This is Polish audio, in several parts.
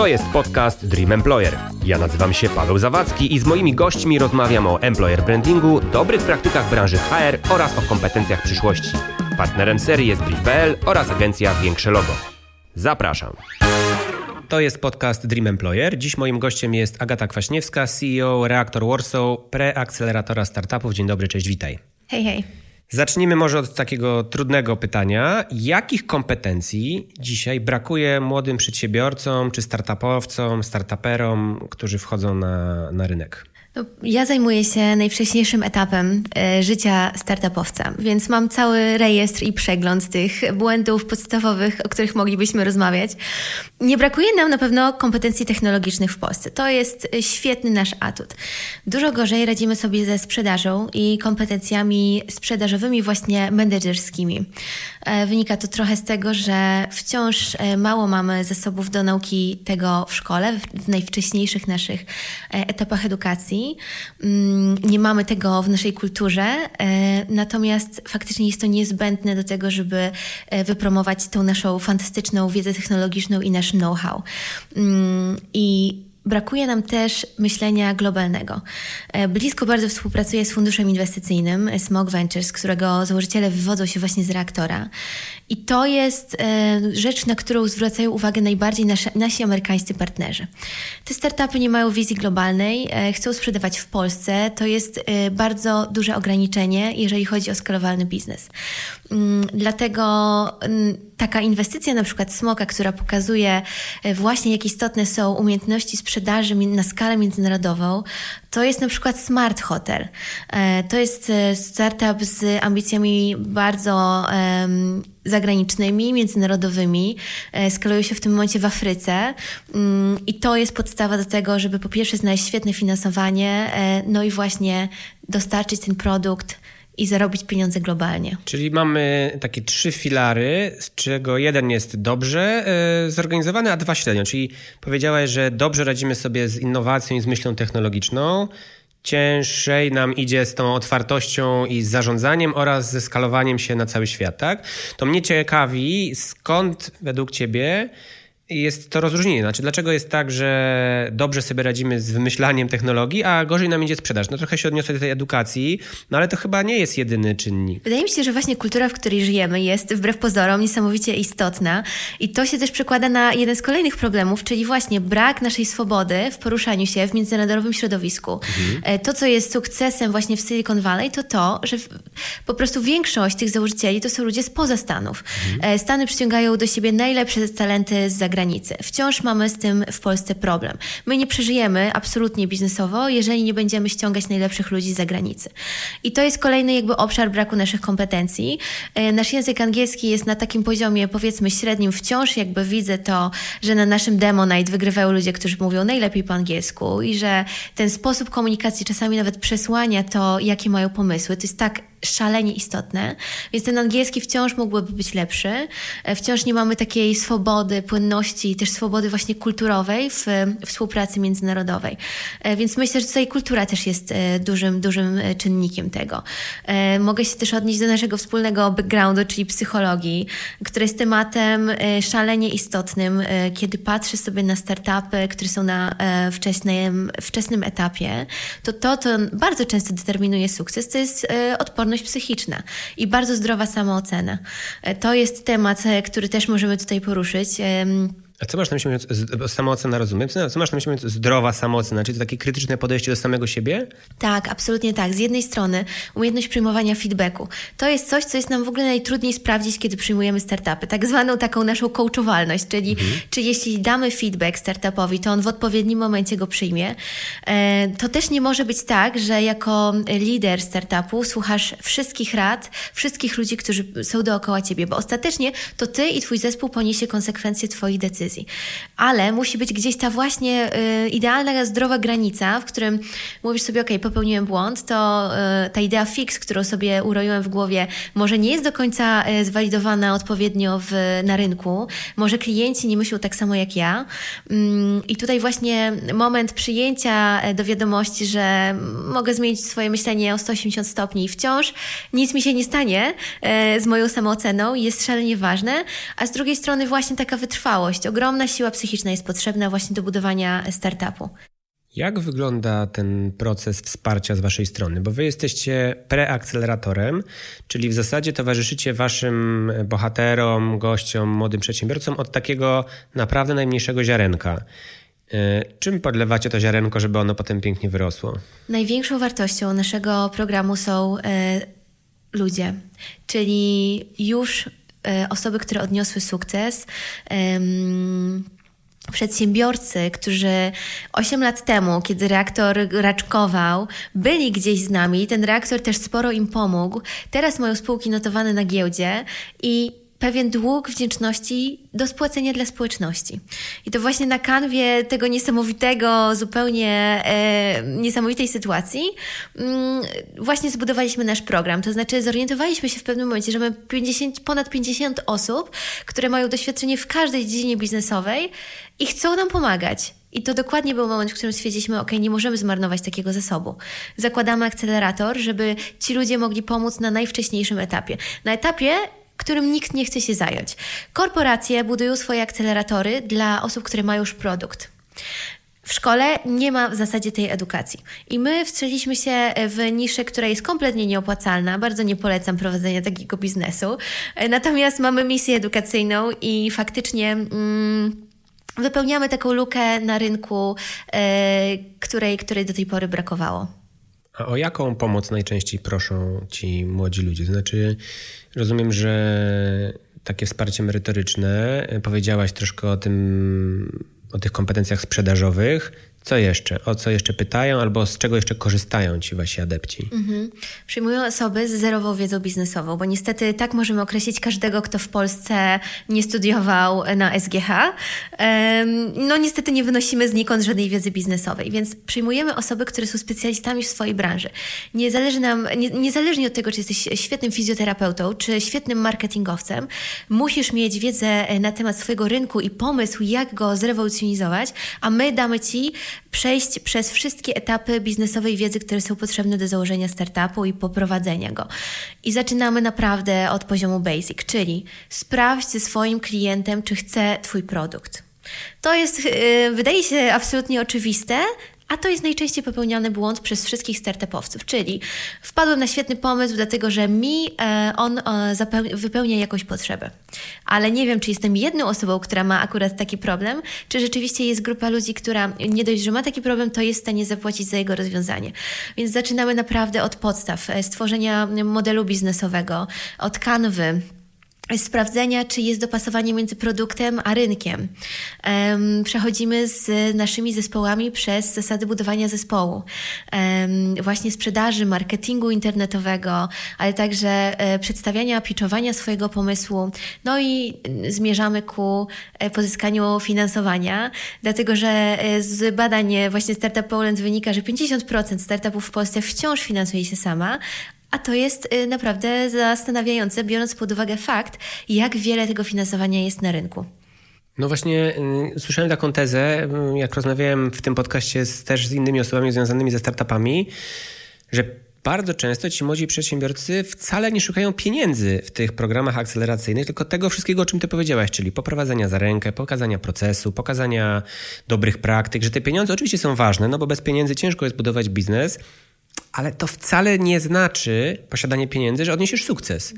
To jest podcast Dream Employer. Ja nazywam się Paweł Zawadzki i z moimi gośćmi rozmawiam o employer brandingu, dobrych praktykach branży HR oraz o kompetencjach przyszłości. Partnerem serii jest Brief.pl oraz agencja Większe Logo. Zapraszam. To jest podcast Dream Employer. Dziś moim gościem jest Agata Kwaśniewska, CEO Reaktor Warsaw, preakceleratora startupów. Dzień dobry, cześć, witaj. Hej, hej. Zacznijmy może od takiego trudnego pytania. Jakich kompetencji dzisiaj brakuje młodym przedsiębiorcom czy startupowcom, startuperom, którzy wchodzą na, na rynek? No, ja zajmuję się najwcześniejszym etapem e, życia startupowca, więc mam cały rejestr i przegląd tych błędów podstawowych, o których moglibyśmy rozmawiać. Nie brakuje nam na pewno kompetencji technologicznych w Polsce. To jest świetny nasz atut. Dużo gorzej radzimy sobie ze sprzedażą i kompetencjami sprzedażowymi, właśnie menedżerskimi. E, wynika to trochę z tego, że wciąż e, mało mamy zasobów do nauki tego w szkole, w najwcześniejszych naszych etapach edukacji. Mm, nie mamy tego w naszej kulturze, e, natomiast faktycznie jest to niezbędne do tego, żeby e, wypromować tą naszą fantastyczną wiedzę technologiczną i nasz know-how. Mm, I Brakuje nam też myślenia globalnego. E, blisko bardzo współpracuję z funduszem inwestycyjnym Smog Ventures, którego założyciele wywodzą się właśnie z reaktora. I to jest e, rzecz, na którą zwracają uwagę najbardziej nasi, amerykańscy partnerzy. Te startupy nie mają wizji globalnej, e, chcą sprzedawać w Polsce. To jest bardzo duże ograniczenie, jeżeli chodzi o skalowalny biznes. Mm, dlatego mm, taka inwestycja, na przykład Smoka, która pokazuje właśnie, jak istotne są umiejętności sprzedaży, na skalę międzynarodową, to jest na przykład Smart Hotel. E, to jest e, startup z ambicjami bardzo zagranicznymi, międzynarodowymi. E, skaluje się w tym momencie w Afryce um, i to jest podstawa do tego, żeby po pierwsze znaleźć świetne finansowanie, no i właśnie dostarczyć ten produkt i zarobić pieniądze globalnie. Czyli mamy takie trzy filary, z czego jeden jest dobrze yy, zorganizowany, a dwa średnio. Czyli powiedziałaś, że dobrze radzimy sobie z innowacją i z myślą technologiczną. Ciężej nam idzie z tą otwartością i z zarządzaniem oraz ze skalowaniem się na cały świat, tak? To mnie ciekawi, skąd według Ciebie jest to rozróżnienie. Znaczy, dlaczego jest tak, że dobrze sobie radzimy z wymyślaniem technologii, a gorzej nam idzie sprzedaż? No trochę się odniosę do tej edukacji, no ale to chyba nie jest jedyny czynnik. Wydaje mi się, że właśnie kultura, w której żyjemy, jest wbrew pozorom niesamowicie istotna i to się też przekłada na jeden z kolejnych problemów, czyli właśnie brak naszej swobody w poruszaniu się w międzynarodowym środowisku. Mhm. E, to, co jest sukcesem właśnie w Silicon Valley, to to, że po prostu większość tych założycieli to są ludzie spoza Stanów. Mhm. E, Stany przyciągają do siebie najlepsze talenty z zagranicy Wciąż mamy z tym w Polsce problem. My nie przeżyjemy absolutnie biznesowo, jeżeli nie będziemy ściągać najlepszych ludzi z zagranicy. I to jest kolejny jakby obszar braku naszych kompetencji. E, nasz język angielski jest na takim poziomie powiedzmy średnim. Wciąż jakby widzę to, że na naszym Demo Night wygrywają ludzie, którzy mówią najlepiej po angielsku i że ten sposób komunikacji czasami nawet przesłania to, jakie mają pomysły. To jest tak szalenie istotne, więc ten angielski wciąż mógłby być lepszy. E, wciąż nie mamy takiej swobody, płynności, też swobody właśnie kulturowej w współpracy międzynarodowej. E, więc myślę, że tutaj kultura też jest e, dużym, dużym czynnikiem tego. Mogę się też odnieść do naszego wspólnego backgroundu, czyli psychologii, która jest tematem szalenie istotnym, kiedy patrzę sobie na startupy, które są na wczesnym, wczesnym etapie, to to, to bardzo często determinuje sukces, to jest odporność odporność psychiczna i bardzo zdrowa samoocena. E, to jest temat, e, który też możemy tutaj poruszyć. A co masz na myśli mówiąc, samoocena rozumiem? Co masz na myśli mówiąc zdrowa samoocena? Czyli to takie krytyczne podejście do samego siebie? Tak, absolutnie tak. Z jednej strony umiejętność przyjmowania feedbacku. To jest coś, co jest nam w ogóle najtrudniej sprawdzić, kiedy przyjmujemy startupy. Tak zwaną taką naszą coachowalność, czyli mhm. czy jeśli damy feedback startupowi, to on w odpowiednim momencie go przyjmie. E, to też nie może być tak, że jako lider startupu słuchasz wszystkich rad, wszystkich ludzi, którzy są dookoła ciebie, bo ostatecznie to ty i twój zespół poniesie konsekwencje twoich decyzji decyzji. Ale musi być gdzieś ta właśnie y, idealna, zdrowa granica, w którym mówisz sobie, ok, popełniłem błąd, to y, ta idea fix, którą sobie uroiłem w głowie, może nie jest do końca y, zwalidowana odpowiednio w, na rynku, może klienci nie myślą tak samo jak ja. Mm, I tutaj właśnie moment przyjęcia e, do wiadomości, że mogę zmienić swoje myślenie o 180 stopni i wciąż nic mi się nie stanie e, z moją samooceną jest szalenie ważne, a z drugiej strony właśnie taka wytrwałość, ogromna siła psychiczna jest potrzebna właśnie do budowania startupu. Jak wygląda ten proces wsparcia z Waszej strony? Bo Wy jesteście preakceleratorem, czyli w zasadzie towarzyszycie Waszym bohaterom, gościom, młodym przedsiębiorcom od takiego naprawdę najmniejszego ziarenka. E, czym podlewacie to ziarenko, żeby ono potem pięknie wyrosło? Największą wartością naszego programu są e, ludzie, czyli już osoby, które odniosły sukces. E, przedsiębiorcy, którzy 8 lat temu, kiedy reaktor raczkował, byli gdzieś z nami, ten reaktor też sporo im pomógł. Teraz mają spółki notowane na giełdzie i pewien dług wdzięczności do spłacenia dla społeczności. I to właśnie na kanwie tego niesamowitego, zupełnie e, niesamowitej sytuacji mm, właśnie zbudowaliśmy nasz program. To znaczy zorientowaliśmy się w pewnym momencie, że mamy 50, ponad 50 osób, które mają doświadczenie w każdej dziedzinie biznesowej i chcą nam pomagać. I to dokładnie był moment, w którym stwierdziliśmy, ok, nie możemy zmarnować takiego zasobu. Zakładamy akcelerator, żeby ci ludzie mogli pomóc na najwcześniejszym etapie. Na etapie, którym nikt nie chce się zająć. Korporacje budują swoje akceleratory dla osób, które mają już produkt. W szkole nie ma w zasadzie tej edukacji. I my wstrzeliśmy się w niszę, która jest kompletnie nieopłacalna. Bardzo nie polecam prowadzenia takiego biznesu. Natomiast mamy misję edukacyjną i faktycznie. Mm, wypełniamy taką lukę na rynku, e, której, której do tej pory brakowało. A o jaką pomoc najczęściej proszą ci młodzi ludzie? Znaczy, rozumiem, że takie wsparcie merytoryczne, powiedziałaś troszkę o tym, o tych kompetencjach sprzedażowych. Co jeszcze? O co jeszcze pytają albo z czego jeszcze korzystają ci wasi adepci? Mhm. Przyjmują osoby z zerową wiedzą biznesową, bo niestety tak możemy określić każdego, kto w Polsce nie studiował na SGH. No niestety nie wynosimy znikąd żadnej wiedzy biznesowej, więc przyjmujemy osoby, które są specjalistami w swojej branży. Nie zależy nam, nie, niezależnie od tego, czy jesteś świetnym fizjoterapeutą, czy świetnym marketingowcem, musisz mieć wiedzę na temat swojego rynku i pomysł, jak go zrewolucjonizować, a my damy Ci przejść przez wszystkie etapy biznesowej wiedzy, które są potrzebne do założenia startupu i poprowadzenia go. I zaczynamy naprawdę od poziomu basic, czyli sprawdź ze swoim klientem, czy chce Twój produkt. To jest, yy, wydaje się absolutnie oczywiste, a to jest najczęściej popełniany błąd przez wszystkich startupowców, czyli wpadłem na świetny pomysł, dlatego że mi e, on e, wypełnia jakąś potrzebę. Ale nie wiem, czy jestem jedną osobą, która ma akurat taki problem, czy rzeczywiście jest grupa ludzi, która nie dość, że ma taki problem, to jest w stanie zapłacić za jego rozwiązanie. Więc zaczynamy naprawdę od podstaw, e, stworzenia modelu biznesowego, od kanwy, sprawdzenia, czy jest dopasowanie między produktem a rynkiem. Przechodzimy z naszymi zespołami przez zasady budowania zespołu, właśnie sprzedaży, marketingu internetowego, ale także e, przedstawiania, pitchowania swojego pomysłu. No i zmierzamy ku e, pozyskaniu finansowania, dlatego że e, z badań właśnie Startup Poland wynika, że 50% startupów w Polsce wciąż finansuje się sama, a to jest y, naprawdę zastanawiające, biorąc pod uwagę fakt, jak wiele tego finansowania jest na rynku. No właśnie, y, słyszałem taką tezę, y, jak rozmawiałem w tym podcaście z, też z innymi osobami związanymi ze startupami, że bardzo często ci młodzi przedsiębiorcy wcale nie szukają pieniędzy w tych programach akceleracyjnych, tylko tego wszystkiego, o czym ty powiedziałaś, czyli poprowadzenia za rękę, pokazania procesu, pokazania dobrych praktyk, że te pieniądze oczywiście są ważne, no bo bez pieniędzy ciężko jest budować biznes, ale to wcale nie znaczy posiadanie pieniędzy, że odniesiesz sukces.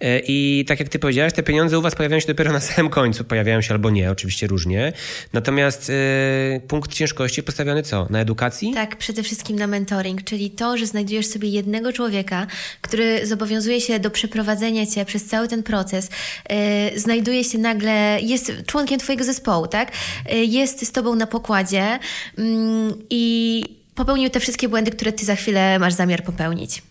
E, I tak jak ty powiedziałeś, te pieniądze u was pojawiają się dopiero na samym końcu. Pojawiają się albo nie, oczywiście różnie. Natomiast y, punkt ciężkości postawiony co? Na edukacji? Tak, przede wszystkim na mentoring, czyli to, że znajdujesz sobie jednego człowieka, który zobowiązuje się do przeprowadzenia cię przez cały ten proces, y, znajduje się nagle, jest członkiem twojego zespołu, tak? Y, jest z tobą na pokładzie mm, i popełnił te wszystkie błędy, które ty za chwilę masz zamiar popełnić.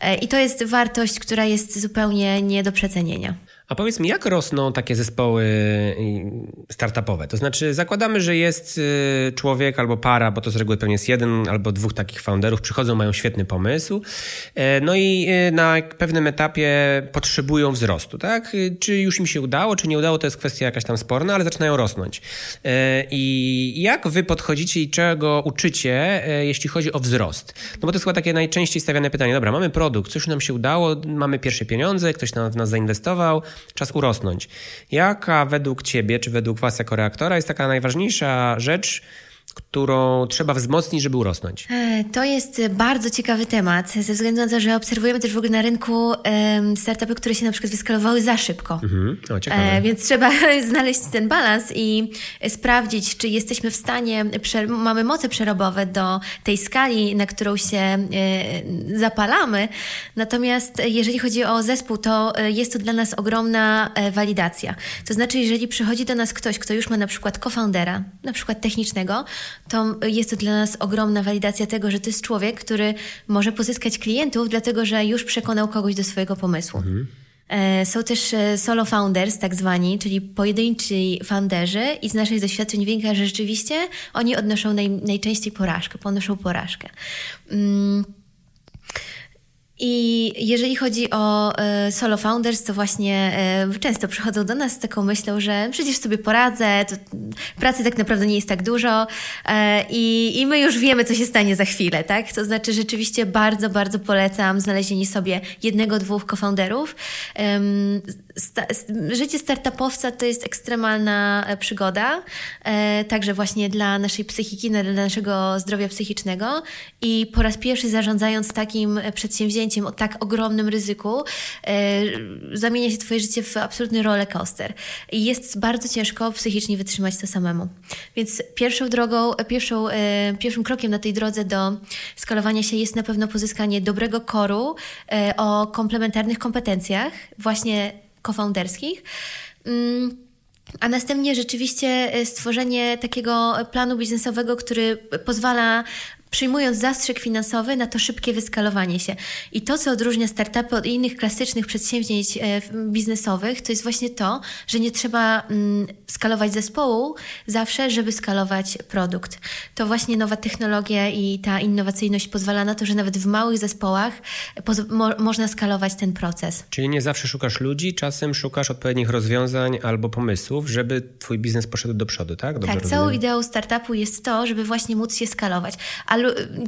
E, I to jest wartość, która jest zupełnie nie do przecenienia. A powiedz mi, jak rosną takie zespoły startupowe? To znaczy, zakładamy, że jest y, człowiek albo para, bo to z reguły pewnie jest jeden albo dwóch takich founderów, przychodzą, mają świetny pomysł, e, no i y, na pewnym etapie potrzebują wzrostu, tak? Y, czy już im się udało, czy nie udało, to jest kwestia jakaś tam sporna, ale zaczynają rosnąć. E, I jak wy podchodzicie i czego uczycie, e, jeśli chodzi o wzrost? No bo to jest chyba takie najczęściej stawiane pytanie. Dobra, mamy produkt, coś nam się udało, mamy pierwsze pieniądze, ktoś w nas zainwestował, czas urosnąć. Jaka według ciebie, czy według was jako reaktora jest taka najważniejsza rzecz, którą trzeba wzmocnić, żeby urosnąć? E, to jest bardzo ciekawy temat, ze względu na to, że obserwujemy też w ogóle na rynku startupy, które się na przykład wyskalowały za szybko. Mhm. O, ciekawe. E, więc trzeba znaleźć ten balans i sprawdzić, czy jesteśmy w stanie, mamy moce przerobowe do tej skali, na którą się e, zapalamy. Natomiast jeżeli chodzi o zespół, to jest to dla nas ogromna walidacja. To znaczy, jeżeli przychodzi do nas ktoś, kto już ma na przykład co-foundera, na przykład technicznego, to jest to dla nas ogromna walidacja tego, że to jest człowiek, który może pozyskać klientów, dlatego że już przekonał kogoś do swojego pomysłu. Mhm. E, są też e, solo founders, tak zwani, czyli pojedynczy founderzy i z naszych doświadczeń wynika, że rzeczywiście oni odnoszą naj, najczęściej porażkę, ponoszą porażkę. Mm. I jeżeli chodzi o e, solo founders, to właśnie e, często przychodzą do nas z taką myślą, że przecież sobie poradzę, pracy tak naprawdę nie jest tak dużo e, i, i my już wiemy, co się stanie za chwilę, tak? To znaczy rzeczywiście bardzo, bardzo polecam znalezienie sobie jednego, dwóch co-founderów. Sta życie startupowca to jest ekstremalna przygoda, także właśnie dla naszej psychiki, dla naszego zdrowia psychicznego i po raz pierwszy zarządzając takim przedsięwzięciem, o tak ogromnym ryzyku e, zamienia się Twoje życie w absolutny roller coaster. I jest bardzo ciężko psychicznie wytrzymać to samemu. Więc pierwszą drogą, pierwszą, e, pierwszym krokiem na tej drodze do skalowania się jest na pewno pozyskanie dobrego koru e, o komplementarnych kompetencjach, właśnie cofounderskich. Mm, a następnie rzeczywiście stworzenie takiego planu biznesowego, który pozwala przyjmując zastrzyk finansowy na to szybkie wyskalowanie się. I to, co odróżnia startupy od innych klasycznych przedsięwzięć e, biznesowych, to jest właśnie to, że nie trzeba mm, skalować zespołu zawsze, żeby skalować produkt. To właśnie nowa technologia i ta innowacyjność pozwala na to, że nawet w małych zespołach mo można skalować ten proces. Czyli nie zawsze szukasz ludzi, czasem szukasz odpowiednich rozwiązań albo pomysłów, żeby twój biznes poszedł do przodu, tak? Dobrze tak, rozumiem? całą ideą startupu jest to, żeby właśnie móc się skalować. Ale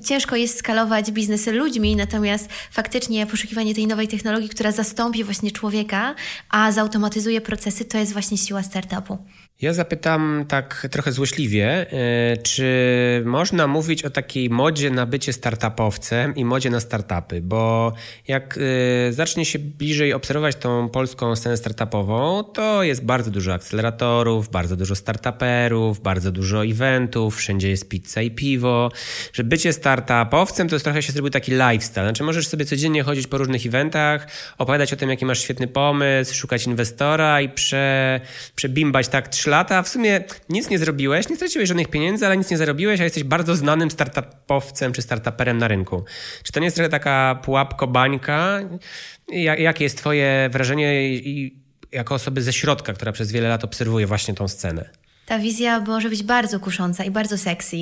ciężko jest skalować biznesy ludźmi, natomiast faktycznie poszukiwanie tej nowej technologii, która zastąpi właśnie człowieka, a zautomatyzuje procesy, to jest właśnie siła startupu. Ja zapytam tak trochę złośliwie, e, czy można mówić o takiej modzie na bycie startupowcem i modzie na startupy, bo jak e, zacznie się bliżej obserwować tą polską scenę startupową, to jest bardzo dużo akceleratorów, bardzo dużo startuperów, bardzo dużo eventów, wszędzie jest pizza i piwo, że bycie startupowcem to jest trochę się zrobił taki lifestyle, znaczy możesz sobie codziennie chodzić po różnych eventach, opowiadać o tym, jaki masz świetny pomysł, szukać inwestora i prze, przebimbać tak trzy lata, a w sumie nic nie zrobiłeś, nie straciłeś żadnych pieniędzy, ale nic nie zarobiłeś, a jesteś bardzo znanym startupowcem czy startuperem na rynku. Czy to nie jest trochę taka pułapko-bańka? Jakie jest twoje wrażenie jako osoby ze środka, która przez wiele lat obserwuje właśnie tą scenę? Ta wizja może być bardzo kusząca i bardzo sexy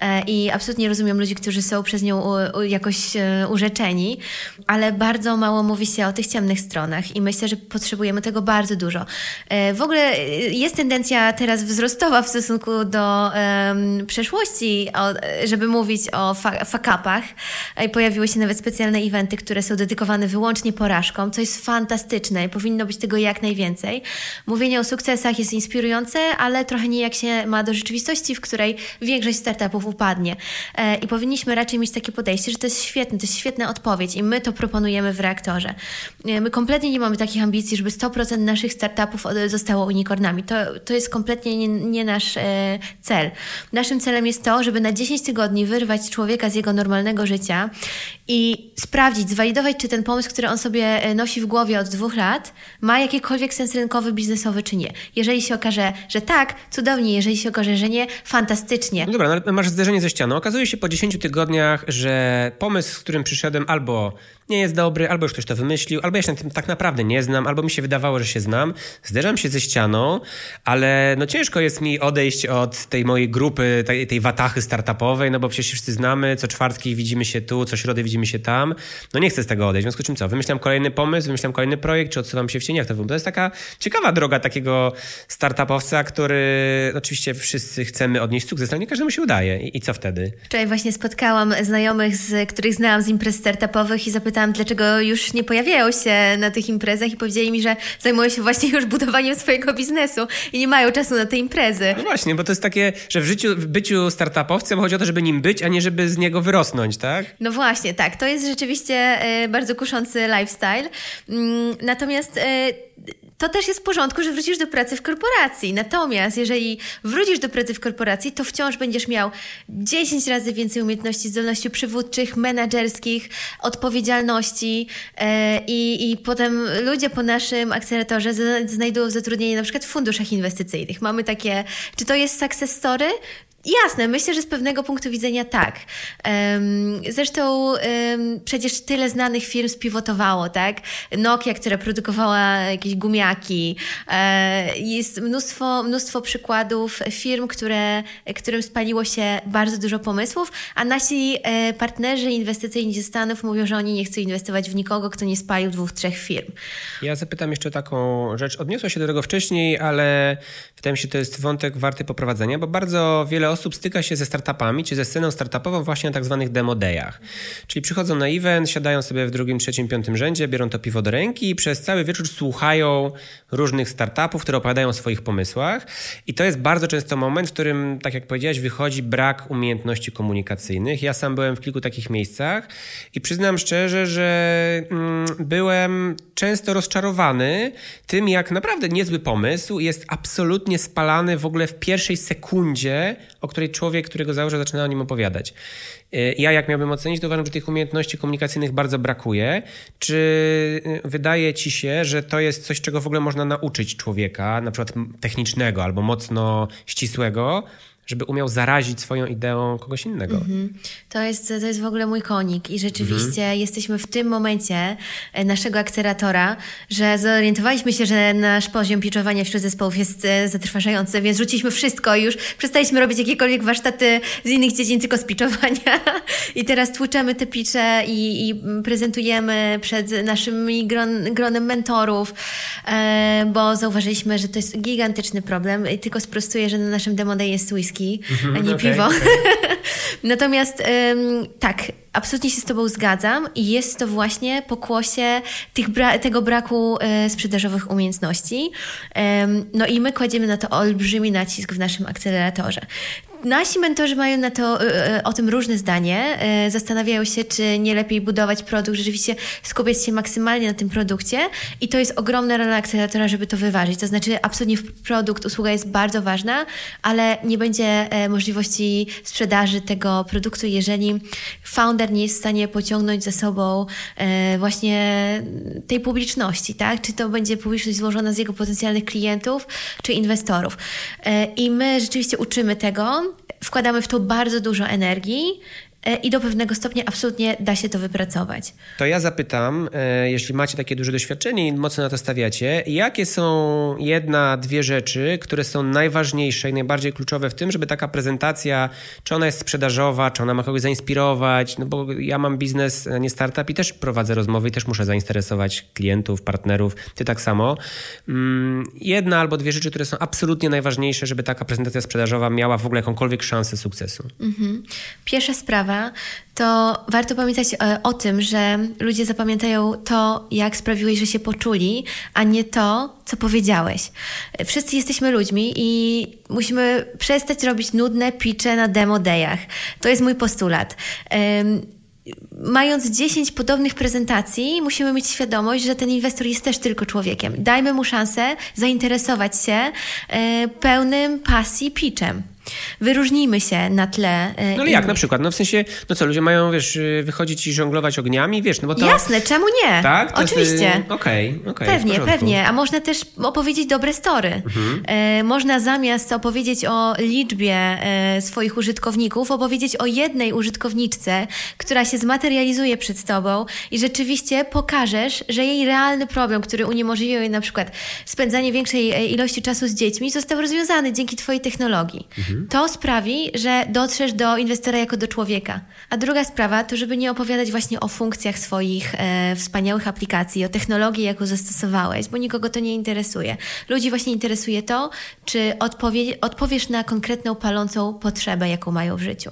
e, i absolutnie rozumiem ludzi, którzy są przez nią jakoś e, urzeczeni, ale bardzo mało mówi się o tych ciemnych stronach i myślę, że potrzebujemy tego bardzo dużo. E, w ogóle jest tendencja teraz wzrostowa w stosunku do um, przeszłości, żeby mówić o fakapach. Pojawiły się nawet specjalne eventy, które są dedykowane wyłącznie porażkom, co jest fantastyczne i powinno być tego jak najwięcej. Mówienie o sukcesach jest inspirujące, ale trochę trochę jak się ma do rzeczywistości, w której większość startupów upadnie. E, I powinniśmy raczej mieć takie podejście, że to jest świetne, to jest świetna odpowiedź i my to proponujemy w reaktorze. E, my kompletnie nie mamy takich ambicji, żeby 100% naszych startupów zostało unicornami. To, to jest kompletnie nie, nie nasz e, cel. Naszym celem jest to, żeby na 10 tygodni wyrwać człowieka z jego normalnego życia i sprawdzić, zwalidować, czy ten pomysł, który on sobie nosi w głowie od dwóch lat, ma jakikolwiek sens rynkowy, biznesowy, czy nie. Jeżeli się okaże, że tak, cudownie, jeżeli się okaże, że nie, fantastycznie. No dobra, no masz zderzenie ze ścianą. Okazuje się po 10 tygodniach, że pomysł, z którym przyszedłem, albo nie jest dobry, albo już ktoś to wymyślił, albo ja się na tym tak naprawdę nie znam, albo mi się wydawało, że się znam. Zderzam się ze ścianą, ale no ciężko jest mi odejść od tej mojej grupy, tej, tej watachy startupowej, no bo przecież wszyscy znamy, co czwartki widzimy się tu, co środy widzimy się tam. No nie chcę z tego odejść, w związku z czym co? Wymyślam kolejny pomysł, wymyślam kolejny projekt, czy odsuwam się w cieniach. To jest taka ciekawa droga takiego startupowca, który oczywiście wszyscy chcemy odnieść sukces, ale nie każdemu się udaje. I, i co wtedy? Wczoraj właśnie spotkałam znajomych, z, których znałam z imprez startupowych i zapytałam, dlaczego już nie pojawiają się na tych imprezach i powiedzieli mi, że zajmują się właśnie już budowaniem swojego biznesu i nie mają czasu na te imprezy. No właśnie, bo to jest takie, że w życiu, w byciu startupowcem chodzi o to, żeby nim być, a nie żeby z niego wyrosnąć, tak? No właśnie, tak. To jest rzeczywiście y, bardzo kuszący lifestyle. Mm, natomiast y, to też jest w porządku, że wrócisz do pracy w korporacji. Natomiast jeżeli wrócisz do pracy w korporacji, to wciąż będziesz miał 10 razy więcej umiejętności, zdolności przywódczych, menedżerskich, odpowiedzialności yy, i, i potem ludzie po naszym akceleratorze znajdują zatrudnienie na przykład w funduszach inwestycyjnych. Mamy takie, czy to jest success story? Jasne, myślę, że z pewnego punktu widzenia tak. Zresztą przecież tyle znanych firm spiwotowało, tak? Nokia, która produkowała jakieś gumiaki. E, jest mnóstwo, mnóstwo przykładów firm, które, którym spaliło się bardzo dużo pomysłów, a nasi e, partnerzy inwestycyjni ze Stanów mówią, że oni nie chcą inwestować w nikogo, kto nie spalił dwóch, trzech firm. Ja zapytam jeszcze taką rzecz. Odniosła się do tego wcześniej, ale wydaje mi się, to jest wątek warty poprowadzenia, bo bardzo wiele osób styka się ze startupami, czy ze sceną startupową właśnie na tak zwanych demo dayach. Czyli przychodzą na event, siadają sobie w drugim, trzecim, piątym rzędzie, biorą to piwo do ręki i przez cały wieczór słuchają różnych startupów, które opowiadają o swoich pomysłach. I to jest bardzo często moment, w którym, tak jak powiedziałeś, wychodzi brak umiejętności komunikacyjnych. Ja sam byłem w kilku takich miejscach i przyznam szczerze, że mm, byłem często rozczarowany tym, jak naprawdę niezły pomysł jest absolutnie spalany w ogóle w pierwszej sekundzie, o której człowiek, którego założył, zaczyna o nim opowiadać. Y, ja jak miałbym ocenić, to uważam, że tych umiejętności komunikacyjnych bardzo brakuje. Czy y, wydaje ci się, że to jest coś, czego w ogóle można nauczyć człowieka, na przykład technicznego albo mocno ścisłego, żeby umiał zarazić swoją ideą kogoś innego. Mm-hmm. To, jest, to jest w ogóle mój konik i rzeczywiście mm-hmm. jesteśmy w tym momencie e, naszego akceleratora, że zorientowaliśmy się, że nasz poziom pitchowania wśród zespołów jest e, zatrważający, więc rzuciliśmy wszystko i już przestaliśmy robić jakiekolwiek warsztaty z innych dziedzin, tylko z pitchowania. I teraz tłuczemy te pitche i, i prezentujemy przed naszym gron, gronem mentorów, e, bo zauważyliśmy, że to jest gigantyczny problem i tylko sprostuję, że na naszym demo day jest whisky mhm, a nie okay, piwo. Okay. Natomiast ym, tak, absolutnie się z Tobą zgadzam i jest to właśnie pokłosie tych bra tego braku y, sprzedażowych umiejętności. Ym, no i my kładziemy na to olbrzymi nacisk w naszym akceleratorze. Nasi mentorzy mają na to, y, y, o tym różne zdanie. Y, zastanawiają się, czy nie lepiej budować produkt, rzeczywiście skupiać się maksymalnie na tym produkcie i to jest ogromna rola akceleratora, żeby to wyważyć. To znaczy absolutnie produkt, usługa jest bardzo ważna, ale nie będzie e, możliwości sprzedaży tego produktu, jeżeli founder nie jest w stanie pociągnąć za sobą e, właśnie tej publiczności, tak? Czy to będzie publiczność złożona z jego potencjalnych klientów, czy inwestorów. E, I my rzeczywiście uczymy tego, wkładamy w to bardzo dużo energii i do pewnego stopnia absolutnie da się to wypracować. To ja zapytam, e, jeśli macie takie duże doświadczenie i mocno na to stawiacie, jakie są jedna, dwie rzeczy, które są najważniejsze i najbardziej kluczowe w tym, żeby taka prezentacja, czy ona jest sprzedażowa, czy ona ma kogoś zainspirować, no bo ja mam biznes, nie startup i też prowadzę rozmowy i też muszę zainteresować klientów, partnerów, ty tak samo. Mm, jedna albo dwie rzeczy, które są absolutnie najważniejsze, żeby taka prezentacja sprzedażowa miała w ogóle jakąkolwiek szansę sukcesu. Mhm. Pierwsza sprawa, to warto pamiętać e, o tym, że ludzie zapamiętają to, jak sprawiłeś, że się poczuli, a nie to, co powiedziałeś. Wszyscy jesteśmy ludźmi i musimy przestać robić nudne picze na demo dayach. To jest mój postulat. Mając 10 podobnych prezentacji, musimy mieć świadomość, że ten inwestor jest też tylko człowiekiem. Dajmy mu szansę zainteresować się e, pełnym pasji pitchem. Wyróżnijmy się na tle. No ale jak na przykład? No w sensie, no co, ludzie mają, wiesz, y, wychodzić i żonglować ogniami, wiesz, no bo to... Jasne, czemu nie? Tak? To Oczywiście. Okej, okej. Okay, okay, pewnie, pewnie. A można też opowiedzieć dobre story. Mhm. Można zamiast opowiedzieć o liczbie swoich użytkowników, opowiedzieć o jednej użytkowniczce, która się zmaterializuje przed tobą i rzeczywiście pokażesz, że jej realny problem, który uniemożliwiał jej na przykład spędzanie większej ilości czasu z dziećmi, został rozwiązany dzięki twojej technologii. Mhm. To sprawi, że dotrzesz do inwestora jako do człowieka. A druga sprawa to, żeby nie opowiadać właśnie o funkcjach swoich e, wspaniałych aplikacji, o technologii, jaką zastosowałeś, bo nikogo to nie interesuje. Ludzi właśnie interesuje to, czy odpowie, odpowiesz na konkretną palącą potrzebę, jaką mają w życiu.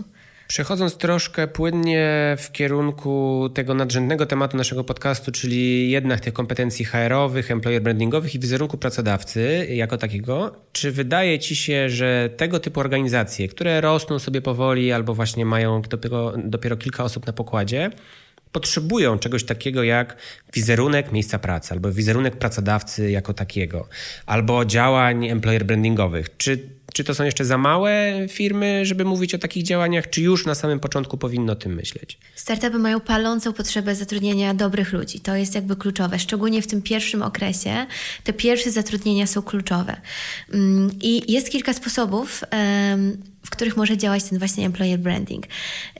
Przechodząc troszkę płynnie w kierunku tego nadrzędnego tematu naszego podcastu, czyli jednak tych kompetencji HR-owych, employer brandingowych i wizerunku pracodawcy jako takiego, czy wydaje Ci się, że tego typu organizacje, które rosną sobie powoli albo właśnie mają dopiero, dopiero kilka osób na pokładzie, potrzebują czegoś takiego jak wizerunek miejsca pracy, albo wizerunek pracodawcy jako takiego, albo działań employer brandingowych. Czy czy to są jeszcze za małe firmy, żeby mówić o takich działaniach, czy już na samym początku powinno o tym myśleć? Startupy mają palącą potrzebę zatrudnienia dobrych ludzi. To jest jakby kluczowe. Szczególnie w tym pierwszym okresie te pierwsze zatrudnienia są kluczowe. Mm, I jest kilka sposobów, których może działać ten właśnie employer branding.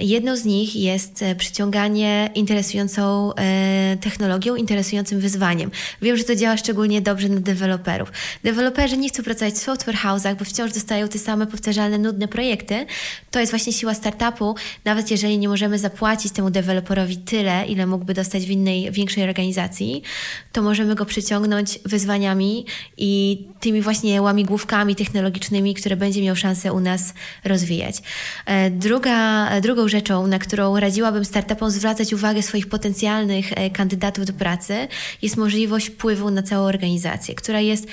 Jedną z nich jest e, przyciąganie interesującą e, technologią, interesującym wyzwaniem. Wiem, że to działa szczególnie dobrze na deweloperów. Deweloperzy nie chcą pracować w software house'ach, bo wciąż dostają te same powtarzalne, nudne projekty. To jest właśnie siła startupu. Nawet jeżeli nie możemy zapłacić temu deweloperowi tyle, ile mógłby dostać w innej, większej organizacji, to możemy go przyciągnąć wyzwaniami i tymi właśnie łamigłówkami technologicznymi, które będzie miał szansę u nas rozwijać. E, druga, drugą rzeczą, na którą radziłabym startupom zwracać uwagę swoich potencjalnych e, kandydatów do pracy, jest możliwość wpływu na całą organizację, która jest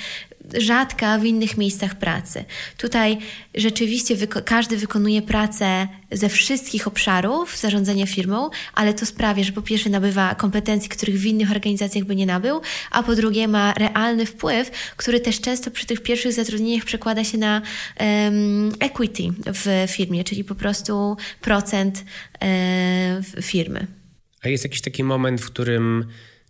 rzadka w innych miejscach pracy. Tutaj rzeczywiście wyko każdy wykonuje pracę ze wszystkich obszarów zarządzania firmą, ale to sprawia, że po pierwsze nabywa kompetencji, których w innych organizacjach by nie nabył, a po drugie ma realny wpływ, który też często przy tych pierwszych zatrudnieniach przekłada się na um, equity w firmie, czyli po prostu procent um, firmy. A jest jakiś taki moment, w którym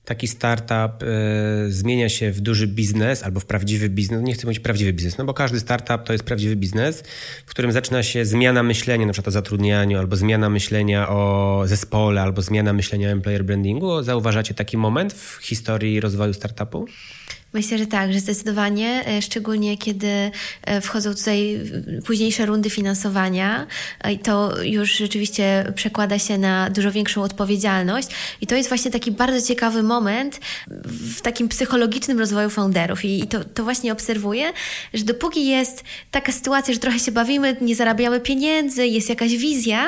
taki startup y, zmienia się w duży biznes albo w prawdziwy biznes. Nie chcę mówić prawdziwy biznes, no bo każdy startup to jest prawdziwy biznes, w którym zaczyna się zmiana myślenia na przykład o zatrudnianiu, albo zmiana myślenia o zespole, albo zmiana myślenia o employer brandingu. Zauważacie taki moment w historii rozwoju startupu? Myślę, że tak, że zdecydowanie, e, szczególnie kiedy e, wchodzą tutaj późniejsze rundy finansowania, e, to już rzeczywiście przekłada się na dużo większą odpowiedzialność. I to jest właśnie taki bardzo ciekawy moment w takim psychologicznym rozwoju founderów. I to, to właśnie obserwuję, że dopóki jest taka sytuacja, że trochę się bawimy, nie zarabiamy pieniędzy, jest jakaś wizja,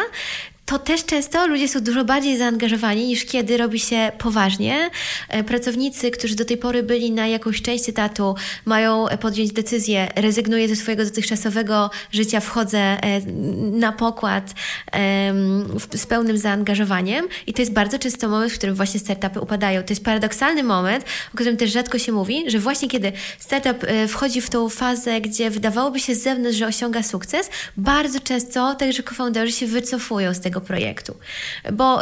to też często ludzie są dużo bardziej zaangażowani niż kiedy robi się poważnie. E, pracownicy, którzy do tej pory byli na jakąś część etatu, mają podjąć decyzję, rezygnuję ze swojego dotychczasowego życia, wchodzę e, na pokład z pełnym zaangażowaniem i to jest bardzo często moment, w którym właśnie startupy upadają. To jest paradoksalny moment, o którym też rzadko się mówi, że właśnie kiedy startup e, wchodzi w tą fazę, gdzie wydawałoby się z zewnątrz, że osiąga sukces, bardzo często także co-founderzy się wycofują z tego tego projektu. Bo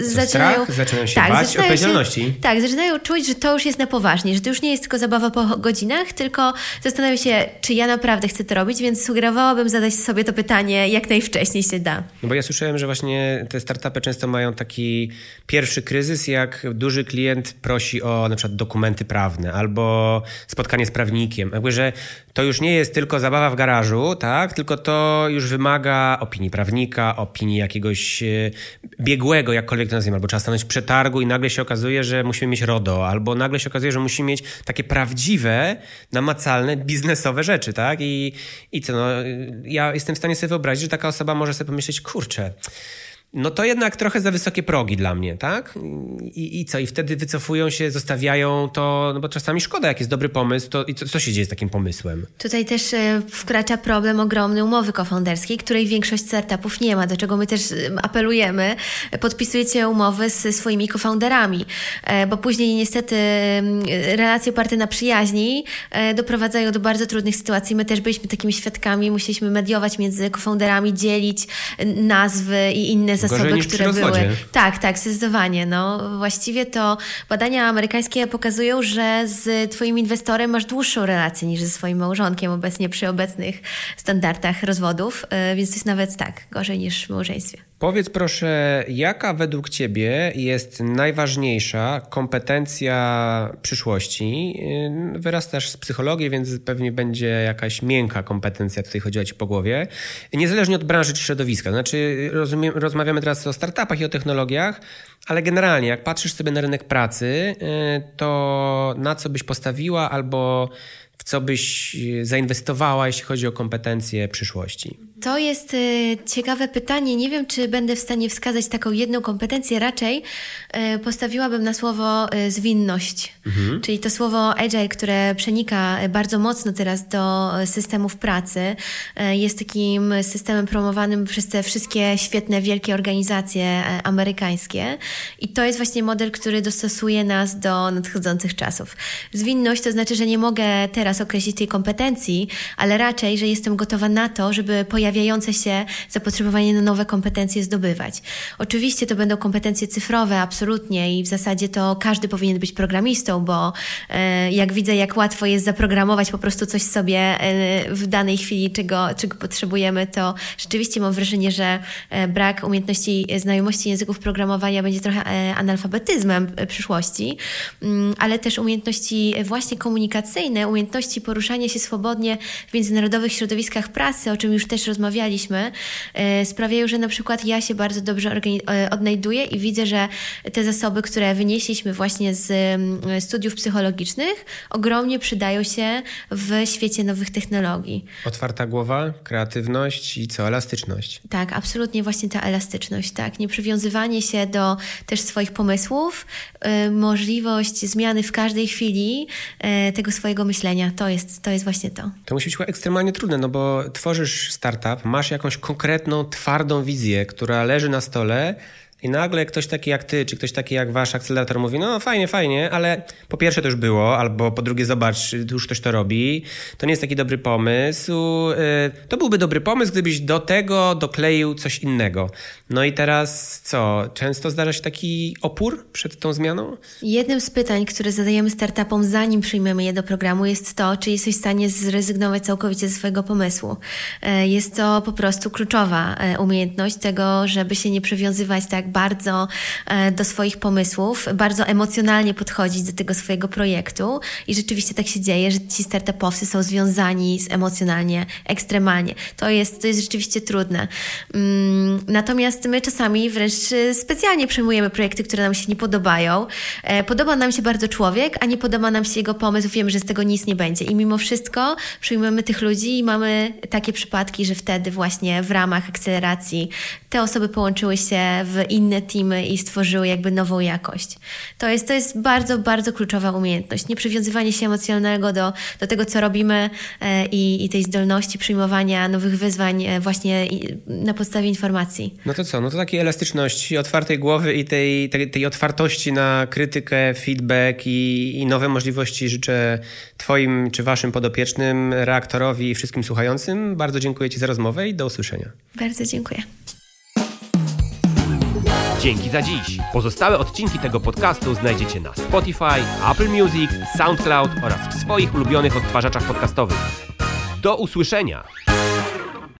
zaczynają, strach? zaczynają się tak, bać zaczynają odpowiedzialności. Się, tak, zaczynają czuć, że to już jest na poważnie, że to już nie jest tylko zabawa po godzinach, tylko zastanawiają się, czy ja naprawdę chcę to robić, więc sugerowałabym zadać sobie to pytanie jak najwcześniej się da. No bo ja słyszałem, że właśnie te startupy często mają taki pierwszy kryzys, jak duży klient prosi o na przykład dokumenty prawne albo spotkanie z prawnikiem. Jakby, że to już nie jest tylko zabawa w garażu, tak? Tylko to już wymaga opinii prawnika, opinii jakiegoś e, biegłego, jakkolwiek to nazwijmy, albo trzeba stanąć w przetargu i nagle się okazuje, że musimy mieć RODO, albo nagle się okazuje, że musimy mieć takie prawdziwe, namacalne, biznesowe rzeczy, tak? I, i co, no, ja jestem w stanie sobie wyobrazić, że taka osoba może sobie pomyśleć, kurczę, no to jednak trochę za wysokie progi dla mnie, tak? I, I, co? I wtedy wycofują się, zostawiają to, no bo czasami szkoda, jak jest dobry pomysł, to i co, co się dzieje z takim pomysłem? Tutaj też e, wkracza problem ogromny umowy kofounderskiej, której większość startupów nie ma, do czego my też e, apelujemy. Podpisujecie umowy ze swoimi kofounderami, e, bo później niestety relacje oparte na przyjaźni doprowadzają do bardzo trudnych sytuacji. My też byliśmy takimi świadkami, musieliśmy mediować między kofounderami, dzielić nazwy i inne zasoby, które były. Tak, tak, zdecydowanie. No, właściwie to badania amerykańskie pokazują, że z Twoim inwestorem masz dłuższą relację niż ze swoim małżonkiem obecnie przy obecnych standardach rozwodów, e, więc to jest nawet tak, gorzej niż w małżeństwie. Powiedz proszę, jaka według Ciebie jest najważniejsza kompetencja przyszłości? Yy, wyrastasz z psychologii, więc pewnie będzie jakaś miękka kompetencja, tutaj chodziła Ci po głowie. Niezależnie od branży czy środowiska. Znaczy, rozumiem, rozmawiamy teraz o startupach i o technologiach, ale generalnie, jak patrzysz sobie na rynek pracy, yy, to na co byś postawiła albo w co byś zainwestowała, jeśli chodzi o kompetencje przyszłości? To jest y, ciekawe pytanie. Nie wiem, czy będę w stanie wskazać taką jedną kompetencję. Raczej y, postawiłabym na słowo y, zwinność, mhm. czyli to słowo agile, które przenika bardzo mocno teraz do systemów pracy. Jest takim systemem promowanym przez te wszystkie świetne, wielkie organizacje amerykańskie. I to jest właśnie model, który dostosuje nas do nadchodzących czasów. Zwinność to znaczy, że nie mogę teraz określić tej kompetencji, ale raczej, że jestem gotowa na to, żeby pojawić pojawiające się zapotrzebowanie na nowe kompetencje zdobywać. Oczywiście to będą kompetencje cyfrowe, absolutnie i w zasadzie to każdy powinien być programistą, bo e, jak widzę, jak łatwo jest zaprogramować po prostu coś sobie e, w danej chwili, czego, czego potrzebujemy, to rzeczywiście mam wrażenie, że e, brak umiejętności, znajomości języków programowania będzie trochę analfabetyzmem przyszłości, mm, ale też umiejętności właśnie komunikacyjne, umiejętności poruszania się swobodnie w międzynarodowych środowiskach pracy, o czym już też rozmawialiśmy, rozmawialiśmy, e, sprawiają, że na przykład ja się bardzo dobrze e, odnajduję i widzę, że te zasoby, które wynieśliśmy właśnie z studiów psychologicznych, ogromnie przydają się w świecie nowych technologii. Otwarta głowa, kreatywność i co, elastyczność. Tak, absolutnie właśnie ta elastyczność, tak. Nieprzywiązywanie się do też swoich pomysłów, yy, możliwość zmiany w każdej chwili tego swojego myślenia, to jest, to jest właśnie to. To musi być ekstremalnie trudne, no bo tworzysz startup, masz jakąś konkretną, twardą wizję, która leży na stole i nagle ktoś taki jak ty, czy ktoś taki jak wasz akcelerator mówi, no fajnie, fajnie, ale po pierwsze to już było, albo po drugie zobacz, już ktoś to robi. To nie jest taki dobry pomysł. Y, to byłby dobry pomysł, gdybyś do tego dokleił coś innego. No i teraz co? Często zdarza się taki opór przed tą zmianą? Jednym z pytań, które zadajemy startupom, zanim przyjmiemy je do programu, jest to, czy jesteś w stanie zrezygnować całkowicie ze swojego pomysłu. E, jest to po prostu kluczowa e, umiejętność tego, żeby się nie przywiązywać tak bardzo e, do swoich pomysłów, bardzo emocjonalnie podchodzić do tego swojego projektu i rzeczywiście tak się dzieje, że ci startupowcy są związani z emocjonalnie, ekstremalnie. To jest, to jest rzeczywiście trudne. Mm, natomiast my czasami wręcz specjalnie przyjmujemy projekty, które nam się nie podobają. E, podoba nam się bardzo człowiek, a nie podoba nam się jego pomysł, wiemy, że z tego nic nie będzie. I mimo wszystko przyjmujemy tych ludzi i mamy takie przypadki, że wtedy właśnie w ramach akceleracji te osoby połączyły się w inne teamy i stworzyły jakby nową jakość. To jest, to jest bardzo, bardzo kluczowa umiejętność. Nie przywiązywanie się emocjonalnego do, do tego, co robimy e, i, i tej zdolności przyjmowania nowych wyzwań e, właśnie na podstawie informacji. No to co? No to takiej elastyczności, otwartej głowy i tej, tej, tej otwartości na krytykę, feedback i, i nowe możliwości życzę Twoim czy Waszym podopiecznym, reaktorowi i wszystkim słuchającym. Bardzo dziękuję Ci za rozmowę i do usłyszenia. Bardzo dziękuję. Dzięki za dziś. Pozostałe odcinki tego podcastu znajdziecie na Spotify, Apple Music, SoundCloud oraz w swoich ulubionych odtwarzaczach podcastowych. Do usłyszenia!